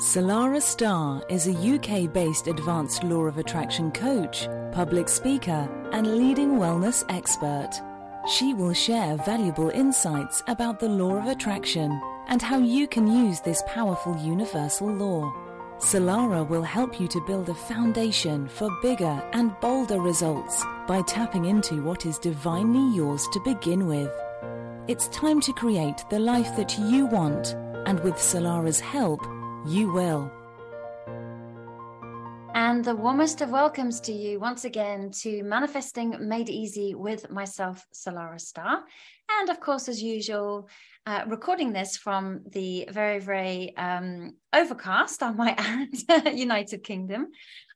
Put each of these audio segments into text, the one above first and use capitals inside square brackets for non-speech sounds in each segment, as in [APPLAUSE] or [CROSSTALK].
Salarah Starre is a UK based advanced law of attraction coach, public speaker, and leading wellness expert. She will share valuable insights about the law of attraction and how you can use this powerful universal law. Salarah will help you to build a foundation for bigger and bolder results by tapping into what is divinely yours to begin with. It's time to create the life that you want, and with Salarah's help, you will. And the warmest of welcomes to you once again to Manifesting Made Easy with myself, Salarah Starre. And of course, as usual, uh, recording this from the very, very um, overcast, I might add, United Kingdom.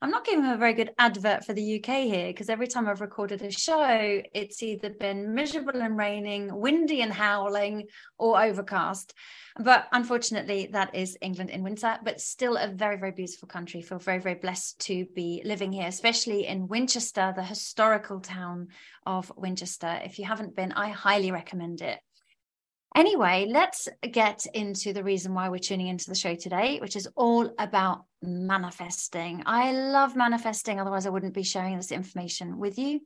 I'm not giving a very good advert for the UK here because every time I've recorded a show, it's either been miserable and raining, windy and howling, or overcast. But unfortunately, that is England in winter, but still a very, very beautiful country. Feel very, very blessed to be living here, especially in Winchester, the historical town of Winchester. If you haven't been, I highly recommend it. Anyway, let's get into the reason why we're tuning into the show today, which is all about manifesting. I love manifesting, otherwise, I wouldn't be sharing this information with you.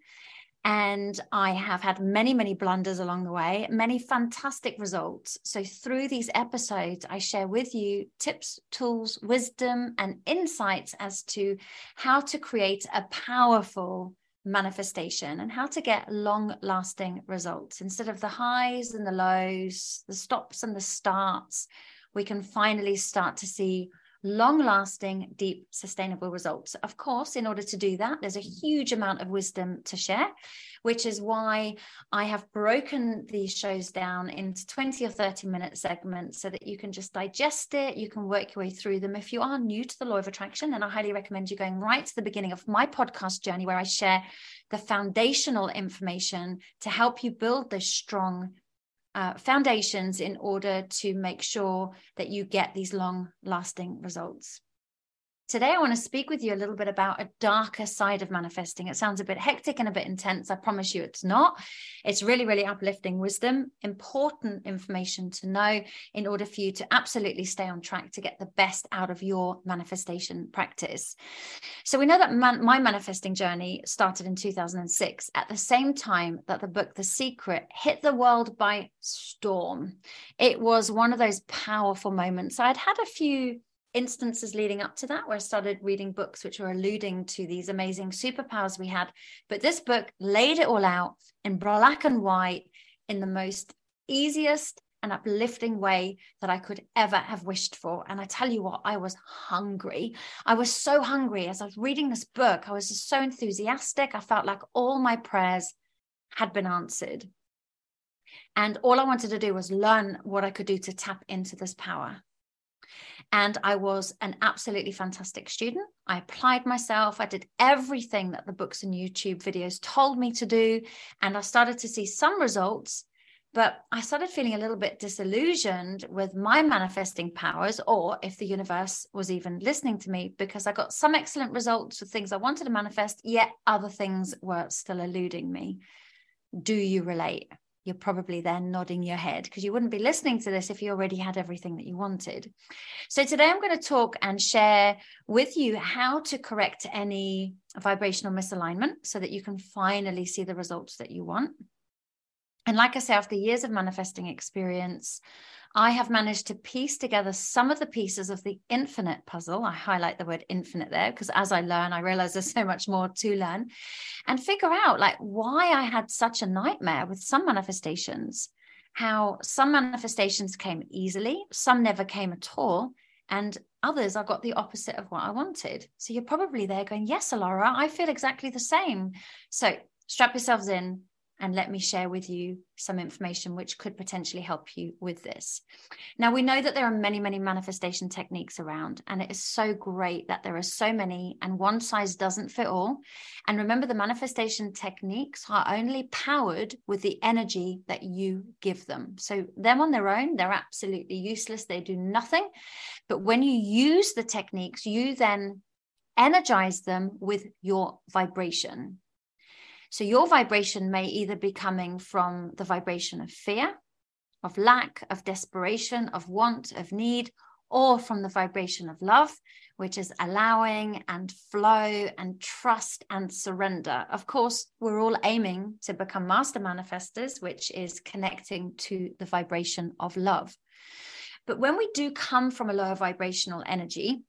And I have had many, many blunders along the way, many fantastic results. So, through these episodes, I share with you tips, tools, wisdom, and insights as to how to create a powerful manifestation and how to get long lasting results instead of the highs and the lows, the stops and the starts. We can finally start to see long lasting, deep, sustainable results. Of course, in order to do that, there's a huge amount of wisdom to share, which is why I have broken these shows down into 20 or 30 minute segments so that you can just digest it. You can work your way through them. If you are new to the law of attraction, then I highly recommend you going right to the beginning of my podcast journey where I share the foundational information to help you build this strong uh, foundations in order to make sure that you get these long lasting results. Today, I want to speak with you a little bit about a darker side of manifesting. It sounds a bit hectic and a bit intense. I promise you it's not. It's really, really uplifting wisdom, important information to know in order for you to absolutely stay on track to get the best out of your manifestation practice. So, we know that man- my manifesting journey started in 2006 at the same time that the book The Secret hit the world by storm. It was one of those powerful moments. I'd had a few instances leading up to that where I started reading books which were alluding to these amazing superpowers we had. But this book laid it all out in black and white in the most easiest and uplifting way that I could ever have wished for. And I tell you what, I was hungry. I was so hungry as I was reading this book. I was just so enthusiastic. I felt like all my prayers had been answered. And all I wanted to do was learn what I could do to tap into this power. And I was an absolutely fantastic student. I applied myself. I did everything that the books and YouTube videos told me to do. And I started to see some results, but I started feeling a little bit disillusioned with my manifesting powers, or if the universe was even listening to me, because I got some excellent results with things I wanted to manifest, yet other things were still eluding me. Do you relate? You're probably then nodding your head because you wouldn't be listening to this if you already had everything that you wanted. So, today I'm going to talk and share with you how to correct any vibrational misalignment so that you can finally see the results that you want. And like I say, after years of manifesting experience, I have managed to piece together some of the pieces of the infinite puzzle. I highlight the word infinite there because as I learn, I realize there's so much more to learn and figure out like why I had such a nightmare with some manifestations, how some manifestations came easily, some never came at all. And others I got the opposite of what I wanted. So you're probably there going, Yes, Salarah, I feel exactly the same. So strap yourselves in, and let me share with you some information which could potentially help you with this. Now, we know that there are many, many manifestation techniques around, and it is so great that there are so many, and one size doesn't fit all. And remember, the manifestation techniques are only powered with the energy that you give them. So, them on their own, they're absolutely useless, they do nothing. But when you use the techniques, you then energize them with your vibration. So your vibration may either be coming from the vibration of fear, of lack, of desperation, of want, of need, or from the vibration of love, which is allowing and flow and trust and surrender. Of course, we're all aiming to become master manifestors, which is connecting to the vibration of love. But when we do come from a lower vibrational energy,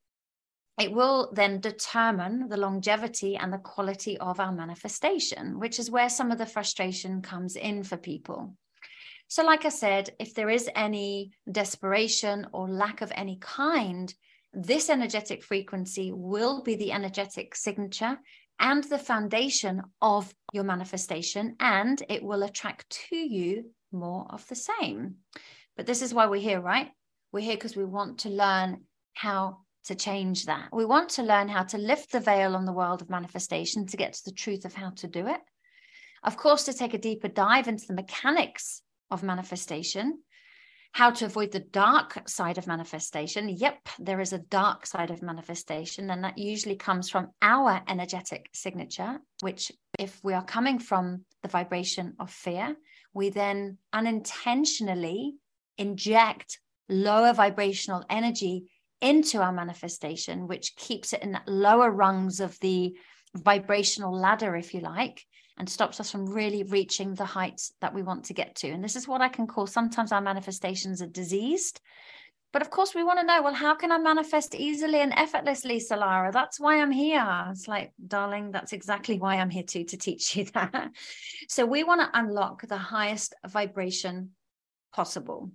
it will then determine the longevity and the quality of our manifestation, which is where some of the frustration comes in for people. So, like I said, if there is any desperation or lack of any kind, this energetic frequency will be the energetic signature and the foundation of your manifestation, and it will attract to you more of the same. But this is why we're here, right? We're here because we want to learn how to change that. We want to learn how to lift the veil on the world of manifestation to get to the truth of how to do it. Of course, to take a deeper dive into the mechanics of manifestation, how to avoid the dark side of manifestation. Yep, there is a dark side of manifestation, and that usually comes from our energetic signature, which, if we are coming from the vibration of fear, we then unintentionally inject lower vibrational energy into our manifestation, which keeps it in that lower rungs of the vibrational ladder, if you like, and stops us from really reaching the heights that we want to get to. And this is what I can call sometimes our manifestations are diseased. But of course, we want to know well, how can I manifest easily and effortlessly, Salarah? That's why I'm here. It's like, darling, that's exactly why I'm here too, to teach you [LAUGHS] that. so, we want to unlock the highest vibration possible.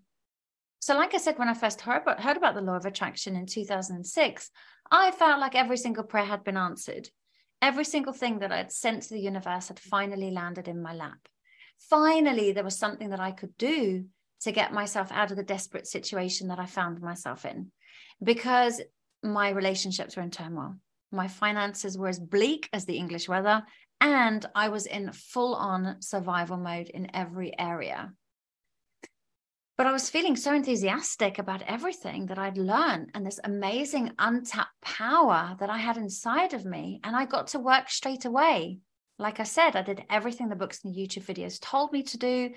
So, like I said, when I first heard about, heard about the law of attraction in 2006, I felt like every single prayer had been answered. Every single thing that I'd sent to the universe had finally landed in my lap. Finally, there was something that I could do to get myself out of the desperate situation that I found myself in because my relationships were in turmoil. My finances were as bleak as the English weather, and I was in full on survival mode in every area. But I was feeling so enthusiastic about everything that I'd learned and this amazing untapped power that I had inside of me. And I got to work straight away. Like I said, I did everything the books and the YouTube videos told me to do.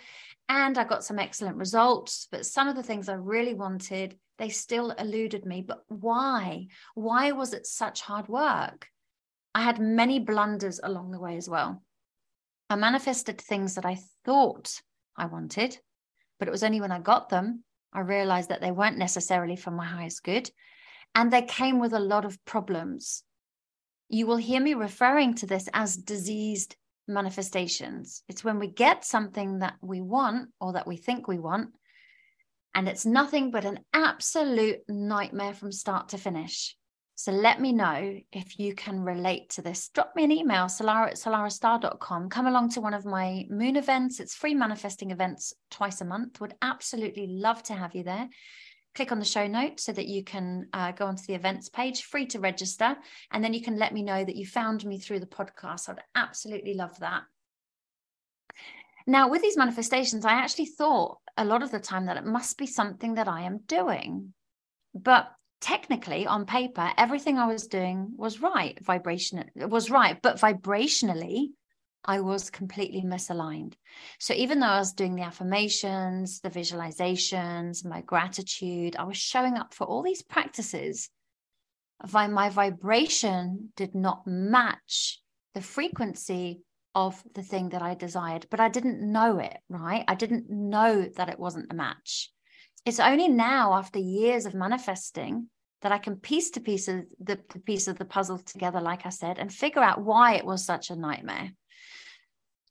And I got some excellent results. But some of the things I really wanted, they still eluded me. But why? Why was it such hard work? I had many blunders along the way as well. I manifested things that I thought I wanted but it was only when I got them, I realized that they weren't necessarily for my highest good. And they came with a lot of problems. You will hear me referring to this as diseased manifestations. It's when we get something that we want or that we think we want, and it's nothing but an absolute nightmare from start to finish. So let me know if you can relate to this. Drop me an email, salarah at salarahstarre.com. Come along to one of my moon events. It's free manifesting events twice a month. Would absolutely love to have you there. Click on the show notes so that you can uh, go onto the events page, free to register. And then you can let me know that you found me through the podcast. I'd absolutely love that. Now, with these manifestations, I actually thought a lot of the time that it must be something that I am doing. But technically on paper everything i was doing was right vibration was right but vibrationally i was completely misaligned. So even though i was doing the affirmations the visualizations my gratitude i was showing up for all these practices my vibration did not match the frequency of the thing that i desired but i didn't know it right? I didn't know that it wasn't a match it's only now, after years of manifesting, that I can piece to pieces the, the piece of the puzzle together, like I said, and figure out why it was such a nightmare.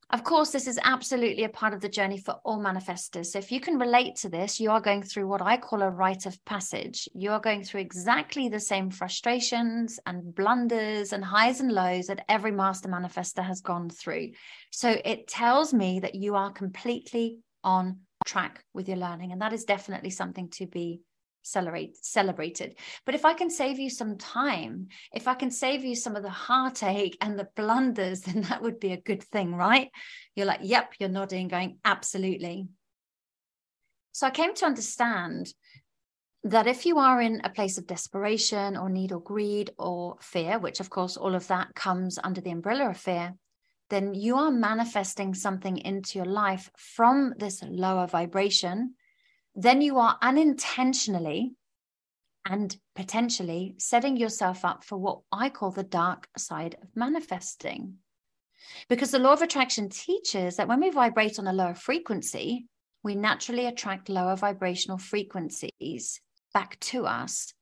Of course, this is absolutely a part of the journey for all manifestors. So, if you can relate to this, you are going through what I call a rite of passage. You are going through exactly the same frustrations and blunders and highs and lows that every master manifester has gone through. So, it tells me that you are completely on track with your learning. And that is definitely something to be celebrate celebrated but if i can save you some time if i can save you some of the heartache and the blunders [LAUGHS] then that would be a good thing right you're like yep you're nodding going absolutely so i came to understand that if you are in a place of desperation or need or greed or fear which of course all of that comes under the umbrella of fear then you are manifesting something into your life from this lower vibration, then you are unintentionally and potentially setting yourself up for what I call the dark side of manifesting. Because the law of attraction teaches that when we vibrate on a lower frequency, we naturally attract lower vibrational frequencies back to us,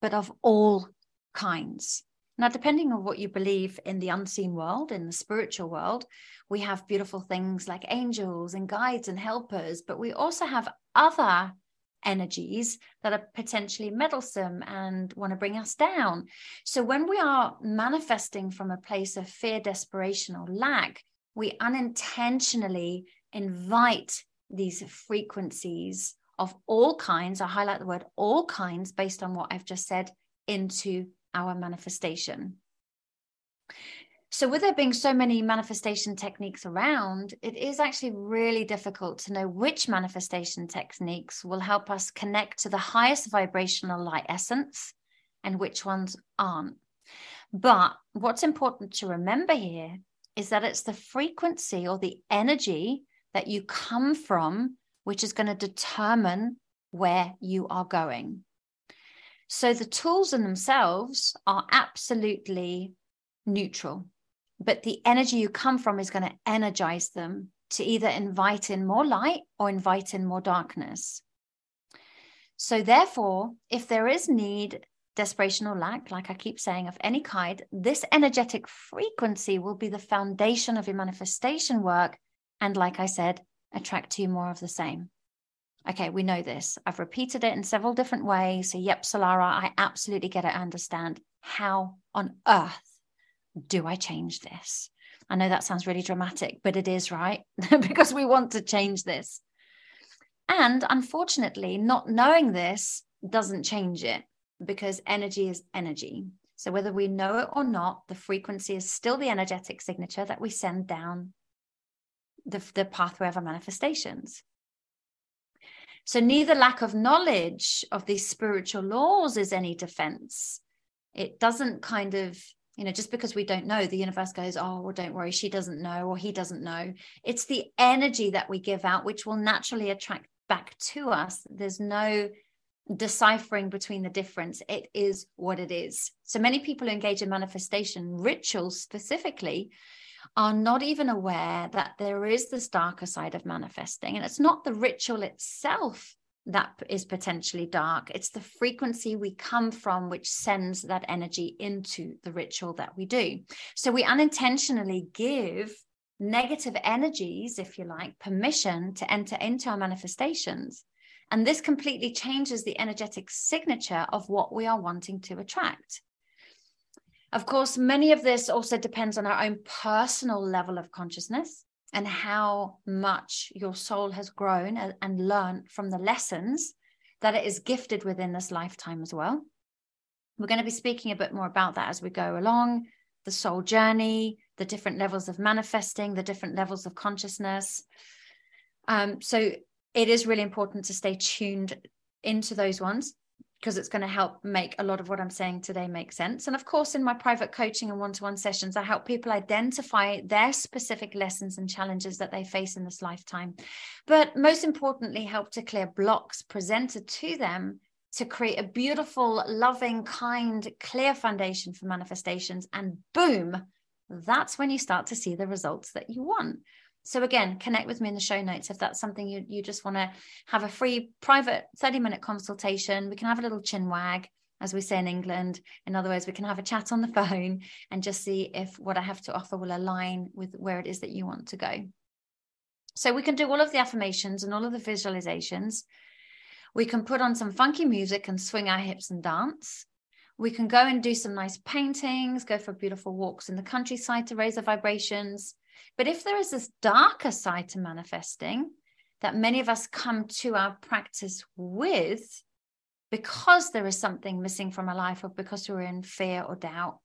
but of all kinds. Now, depending on what you believe in the unseen world, in the spiritual world, we have beautiful things like angels and guides and helpers, but we also have other energies that are potentially meddlesome and want to bring us down. So, when we are manifesting from a place of fear, desperation, or lack, we unintentionally invite these frequencies of all kinds. I highlight the word all kinds based on what I've just said into our manifestation. So, with there being so many manifestation techniques around, it is actually really difficult to know which manifestation techniques will help us connect to the highest vibrational light essence and which ones aren't. But what's important to remember here is that it's the frequency or the energy that you come from which is going to determine where you are going. So the tools in themselves are absolutely neutral, but the energy you come from is going to energize them to either invite in more light or invite in more darkness. So, therefore, if there is need, desperation, or lack, like I keep saying, of any kind, this energetic frequency will be the foundation of your manifestation work. And, like I said, attract to you more of the same. Okay, we know this. I've repeated it in several different ways. So, yep, Salarah, I absolutely get it. I understand. How on earth do I change this? I know that sounds really dramatic, but it is, right? [LAUGHS] because we want to change this. And unfortunately, not knowing this doesn't change it because energy is energy. So, whether we know it or not, the frequency is still the energetic signature that we send down the, the pathway of our manifestations. So, neither lack of knowledge of these spiritual laws is any defense. It doesn't kind of, you know, just because we don't know, the universe goes, oh, well, don't worry, she doesn't know or he doesn't know. It's the energy that we give out, which will naturally attract back to us. There's no deciphering between the difference. It is what it is. So many people engage in manifestation rituals specifically are not even aware that there is this darker side of manifesting. And it's not the ritual itself that is potentially dark, it's the frequency we come from, which sends that energy into the ritual that we do. So we unintentionally give negative energies, if you like, permission to enter into our manifestations. And this completely changes the energetic signature of what we are wanting to attract. Of course, many of this also depends on our own personal level of consciousness and how much your soul has grown and learned from the lessons that it is gifted within this lifetime as well. We're going to be speaking a bit more about that as we go along the soul journey, the different levels of manifesting, the different levels of consciousness. Um, so it is really important to stay tuned into those ones because it's going to help make a lot of what I'm saying today make sense. And of course, in my private coaching and one to one sessions, I help people identify their specific lessons and challenges that they face in this lifetime. But most importantly, help to clear blocks presented to them to create a beautiful, loving, kind, clear foundation for manifestations. And boom, that's when you start to see the results that you want. So again, connect with me in the show notes if that's something you, you just want to have a free private 30 minute consultation. We can have a little chin wag, as we say in England. In other words, we can have a chat on the [LAUGHS] phone and just see if what I have to offer will align with where it is that you want to go. So we can do all of the affirmations and all of the visualizations. We can put on some funky music and swing our hips and dance. We can go and do some nice paintings, go for beautiful walks in the countryside to raise the vibrations but if there is this darker side to manifesting that many of us come to our practice with because there is something missing from our life or because we're in fear or doubt,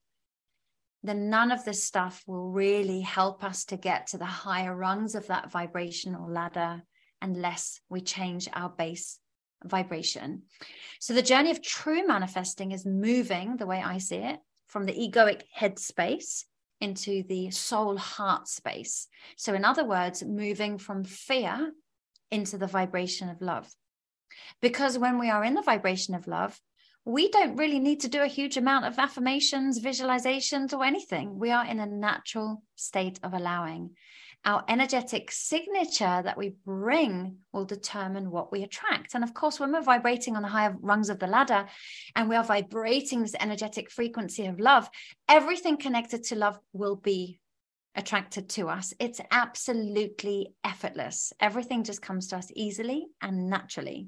then none of this stuff will really help us to get to the higher rungs of that vibrational ladder unless we change our base vibration. So the journey of true manifesting is moving, the way I see it, from the egoic headspace into the soul heart space. So, in other words, moving from fear into the vibration of love. Because when we are in the vibration of love, we don't really need to do a huge amount of affirmations, visualizations, or anything. We are in a natural state of allowing. Our energetic signature that we bring will determine what we attract. And of course, when we're vibrating on the higher rungs of the ladder and we are vibrating this energetic frequency of love, everything connected to love will be attracted to us. It's absolutely effortless. Everything just comes to us easily and naturally.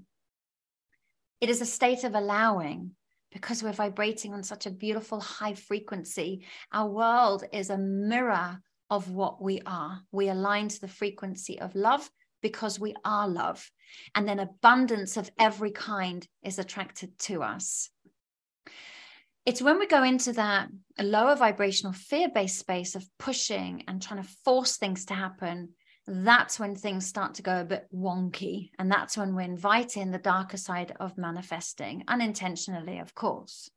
It is a state of allowing because we're vibrating on such a beautiful high frequency. Our world is a mirror of what we are. We align to the frequency of love because we are love. And then abundance of every kind is attracted to us. It's when we go into that lower vibrational fear based space of pushing and trying to force things to happen that's when things start to go a bit wonky. And that's when we're inviting the darker side of manifesting, unintentionally, of course.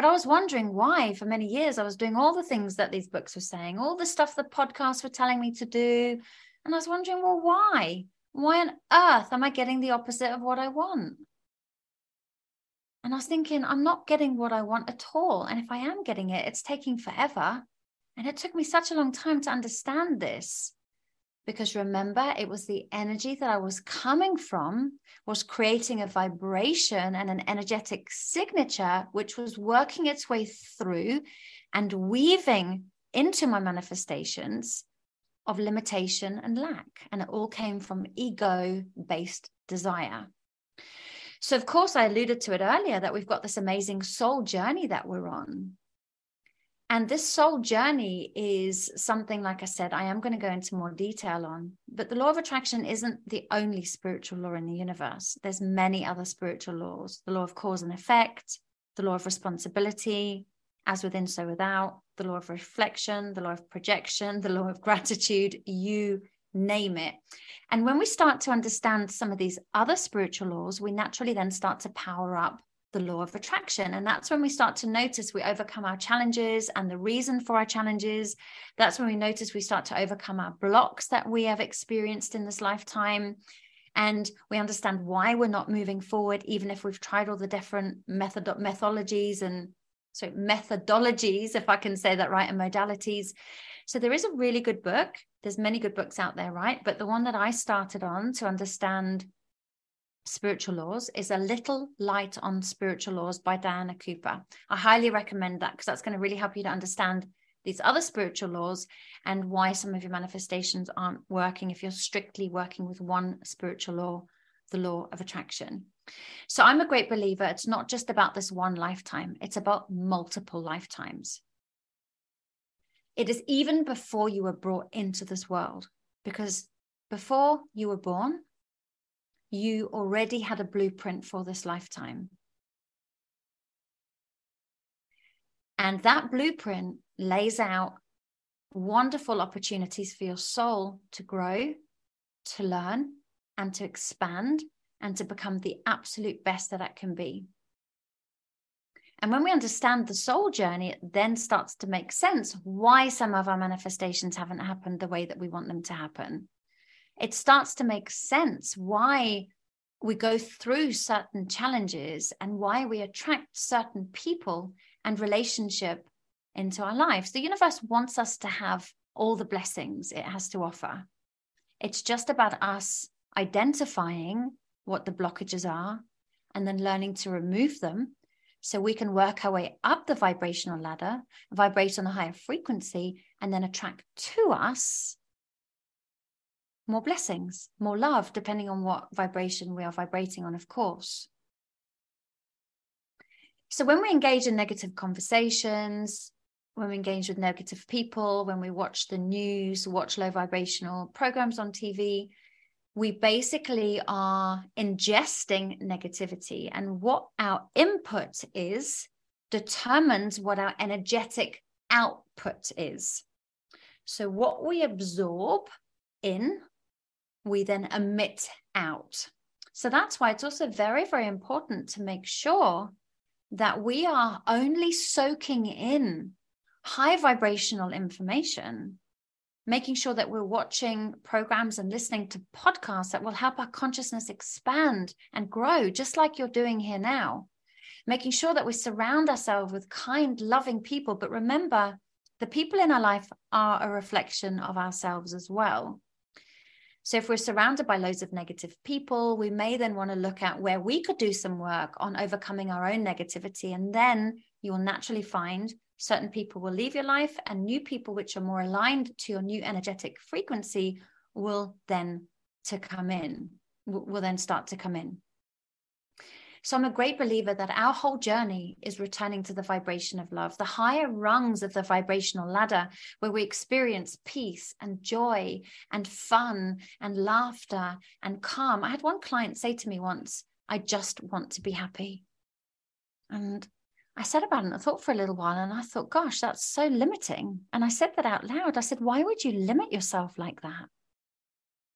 But I was wondering why, for many years, I was doing all the things that these books were saying, all the stuff the podcasts were telling me to do. And I was wondering, well, why? Why on earth am I getting the opposite of what I want? And I was thinking, I'm not getting what I want at all. And if I am getting it, it's taking forever. And it took me such a long time to understand this because remember it was the energy that i was coming from was creating a vibration and an energetic signature which was working its way through and weaving into my manifestations of limitation and lack. And it all came from ego based desire. So of course i alluded to it earlier that we've got this amazing soul journey that we're on and this soul journey is something, like I said, I am going to go into more detail on. But the law of attraction isn't the only spiritual law in the universe. There's many other spiritual laws: the law of cause and effect, the law of responsibility, as within, so without, the law of reflection, the law of projection, the law of [LAUGHS] gratitude. You name it. And when we start to understand some of these other spiritual laws, we naturally then start to power up the law of attraction. And that's when we start to notice we overcome our challenges and the reason for our challenges. That's when we notice we start to overcome our blocks that we have experienced in this lifetime. And we understand why we're not moving forward, even if we've tried all the different method methodologies and so methodologies, if I can say that right, and modalities. So there is a really good book. There's many good books out there, right? But the one that I started on to understand spiritual laws is a little light on spiritual laws by diana cooper. I highly recommend that because that's going to really help you to understand these other spiritual laws and why some of your manifestations aren't working if you're strictly working with one spiritual law the law of attraction. So i'm a great believer. It's not just about this one lifetime. It's about multiple lifetimes. It is even before you were brought into this world because before you were born you already had a blueprint for this lifetime. And that blueprint lays out wonderful opportunities for your soul to grow, to learn, and to expand, and to become the absolute best that it can be. And when we understand the soul journey, it then starts to make sense why some of our manifestations haven't happened the way that we want them to happen it starts to make sense why we go through certain challenges and why we attract certain people and relationship into our lives. The universe wants us to have all the blessings it has to offer. It's just about us identifying what the blockages are and then learning to remove them so we can work our way up the vibrational ladder, vibrate on a higher frequency, and then attract to us more blessings, more love, depending on what vibration we are vibrating on, of course. So, when we engage in negative conversations, when we engage with negative people, when we watch the news, watch low vibrational programs on TV, we basically are ingesting negativity. And what our input is determines what our energetic output is. So, what we absorb in we then emit out. So that's why it's also very, very important to make sure that we are only soaking in high vibrational information making sure that we're watching programs and listening to podcasts that will help our consciousness expand and grow, just like you're doing here now. Making sure that we surround ourselves with kind, loving people. But remember, the people in our life are a reflection of ourselves as well. So, if we're surrounded by loads of negative people, we may then want to look at where we could do some work on overcoming our own negativity. And then you will naturally find certain people will leave your life and new people which are more aligned to your new energetic frequency will then to come in will then start to come in so i'm a great believer that our whole journey is returning to the vibration of love the higher rungs of the vibrational ladder where we experience peace and joy and fun and laughter and calm i had one client say to me once i just want to be happy and I said about it and I thought for a little while and I thought, gosh, that's so limiting. And I said that out loud. I said, why would you limit yourself like that?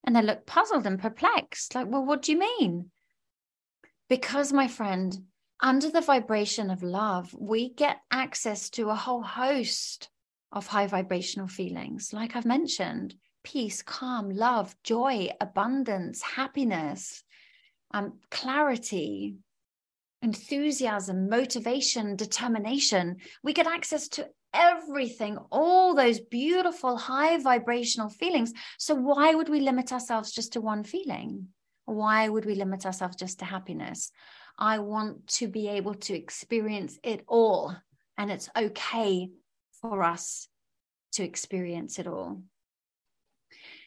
And they looked puzzled and perplexed, like, well, what do you mean? Because, my friend, under the vibration of love, we get access to a whole host of high vibrational feelings, like I've mentioned peace, calm, love, joy, abundance, happiness, um, clarity, enthusiasm, motivation, determination. We get access to everything, all those beautiful high vibrational feelings. So, why would we limit ourselves just to one feeling? Why would we limit ourselves just to happiness? I want to be able to experience it all, and it's okay for us to experience it all.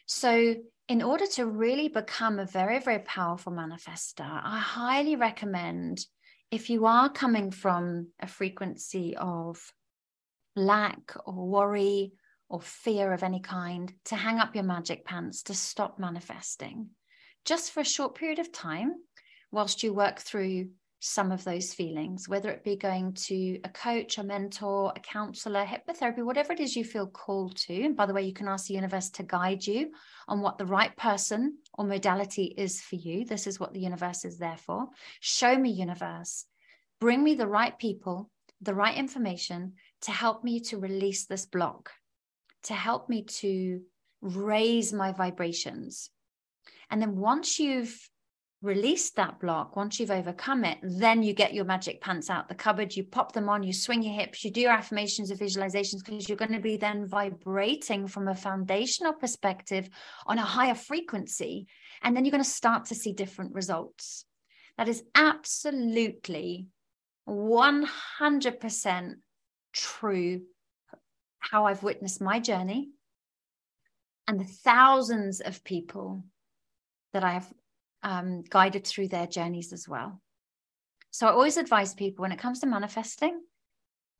So, in order to really become a very, very powerful manifester, I highly recommend if you are coming from a frequency of lack or worry or fear of any kind, to hang up your magic pants, to stop manifesting just for a short period of time whilst you work through some of those feelings, whether it be going to a coach, a mentor, a counselor, hypnotherapy, whatever it is you feel called to. And by the way, you can ask the universe to guide you on what the right person or modality is for you. This is what the universe is there for. Show me, universe. Bring me the right people, the right information to help me to release this block, to help me to raise my vibrations. And then once you've released that block, once you've overcome it, then you get your magic pants out the cupboard, you pop them on, you swing your hips, you do your affirmations or visualizations because you're going to be then vibrating from a foundational perspective on a higher frequency. And then you're going to start to see different results. That is absolutely 100% true how I've witnessed my journey and the thousands of people that I have um, guided through their journeys as well. So I always advise people when it comes to manifesting,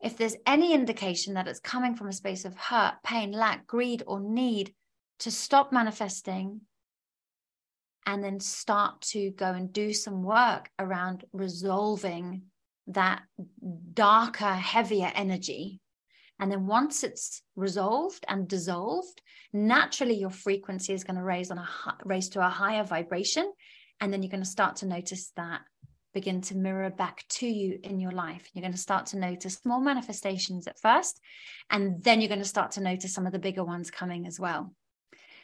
if there's any indication that it's coming from a space of hurt, pain, lack, greed, or need, to stop manifesting and then start to go and do some work around resolving that darker, heavier energy. And then once it's resolved and dissolved, naturally your frequency is going to raise on a raise to a higher vibration, and then you're going to start to notice that begin to mirror back to you in your life. You're going to start to notice small manifestations at first, and then you're going to start to notice some of the bigger ones coming as well.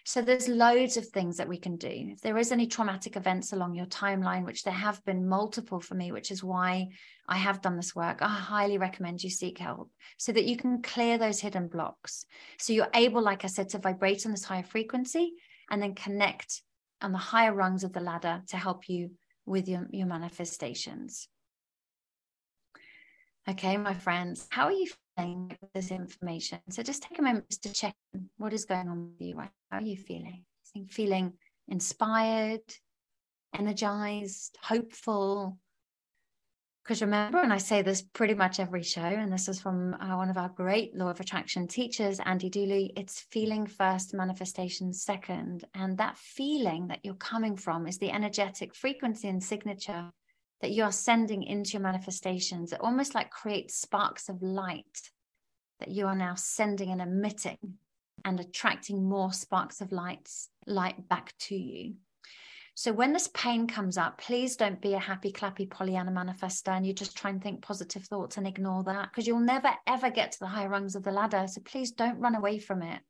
So there's loads of things that we can do. If there is any traumatic events along your timeline, which there have been multiple for me, which is why I have done this work, I highly recommend you seek help so that you can clear those hidden blocks. So you're able, like I said, to vibrate on this higher frequency and then connect on the higher rungs of the ladder to help you with your, your manifestations. Okay, my friends, how are you feeling with this information? So just take a moment to check what is going on with you. Right? How are you feeling? Feeling inspired, energized, hopeful? Because remember, and I say this pretty much every show, and this is from uh, one of our great law of attraction teachers, Andy Dooley, it's feeling first, manifestation second. And that feeling that you're coming from is the energetic frequency and signature that you are sending into your manifestations. It almost like creates sparks of light that you are now sending and emitting and attracting more sparks of lights light back to you. So when this pain comes up, please don't be a happy, clappy Pollyanna manifester and you just try and think positive thoughts and ignore that because you'll never ever get to the higher rungs of the ladder. So please don't run away from it.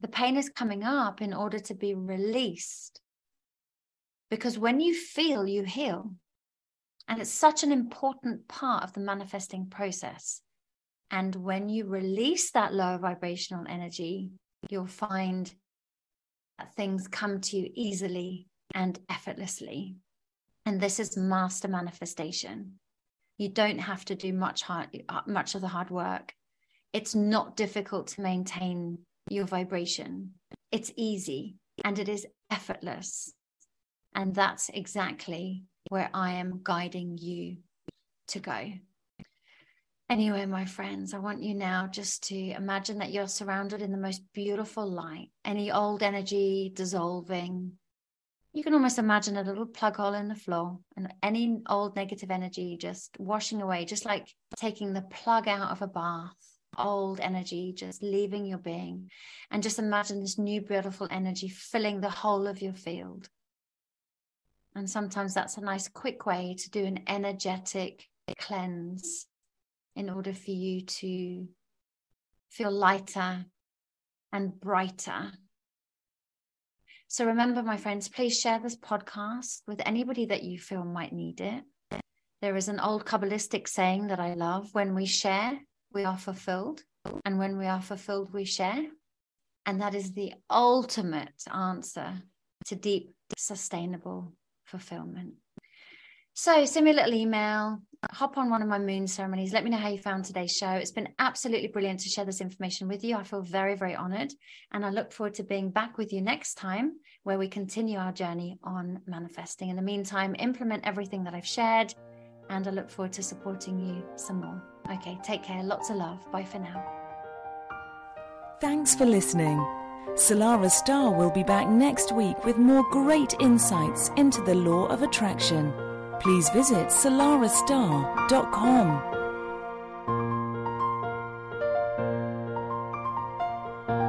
The pain is coming up in order to be released. Because when you feel, you heal. And it's such an important part of the manifesting process. And when you release that lower vibrational energy, you'll find that things come to you easily and effortlessly. And this is master manifestation. You don't have to do much hard, uh, much of the hard work. It's not difficult to maintain your vibration. It's easy and it is effortless. And that's exactly where I am guiding you to go. Anyway, my friends, I want you now just to imagine that you're surrounded in the most beautiful light, any old energy dissolving. You can almost imagine a little plug hole in the floor and any old negative energy just washing away, just like taking the plug out of a bath, old energy just leaving your being. And just imagine this new, beautiful energy filling the whole of your field. And sometimes that's a nice, quick way to do an energetic cleanse in order for you to feel lighter and brighter. So remember, my friends, please share this podcast with anybody that you feel might need it. There is an old Kabbalistic saying that I love when we share, we are fulfilled. And when we are fulfilled, we share. And that is the ultimate answer to deep, sustainable fulfillment. So send me a little email, hop on one of my moon ceremonies. Let me know how you found today's show. It's been absolutely brilliant to share this information with you. I feel very, very honored. And I look forward to being back with you next time where we continue our journey on manifesting. In the meantime, implement everything that I've shared. And I look forward to supporting you some more. Okay, take care. Lots of love. Bye for now. Thanks for listening. Salarah Starre will be back next week with more great insights into the law of attraction please visit salarahstarre.com.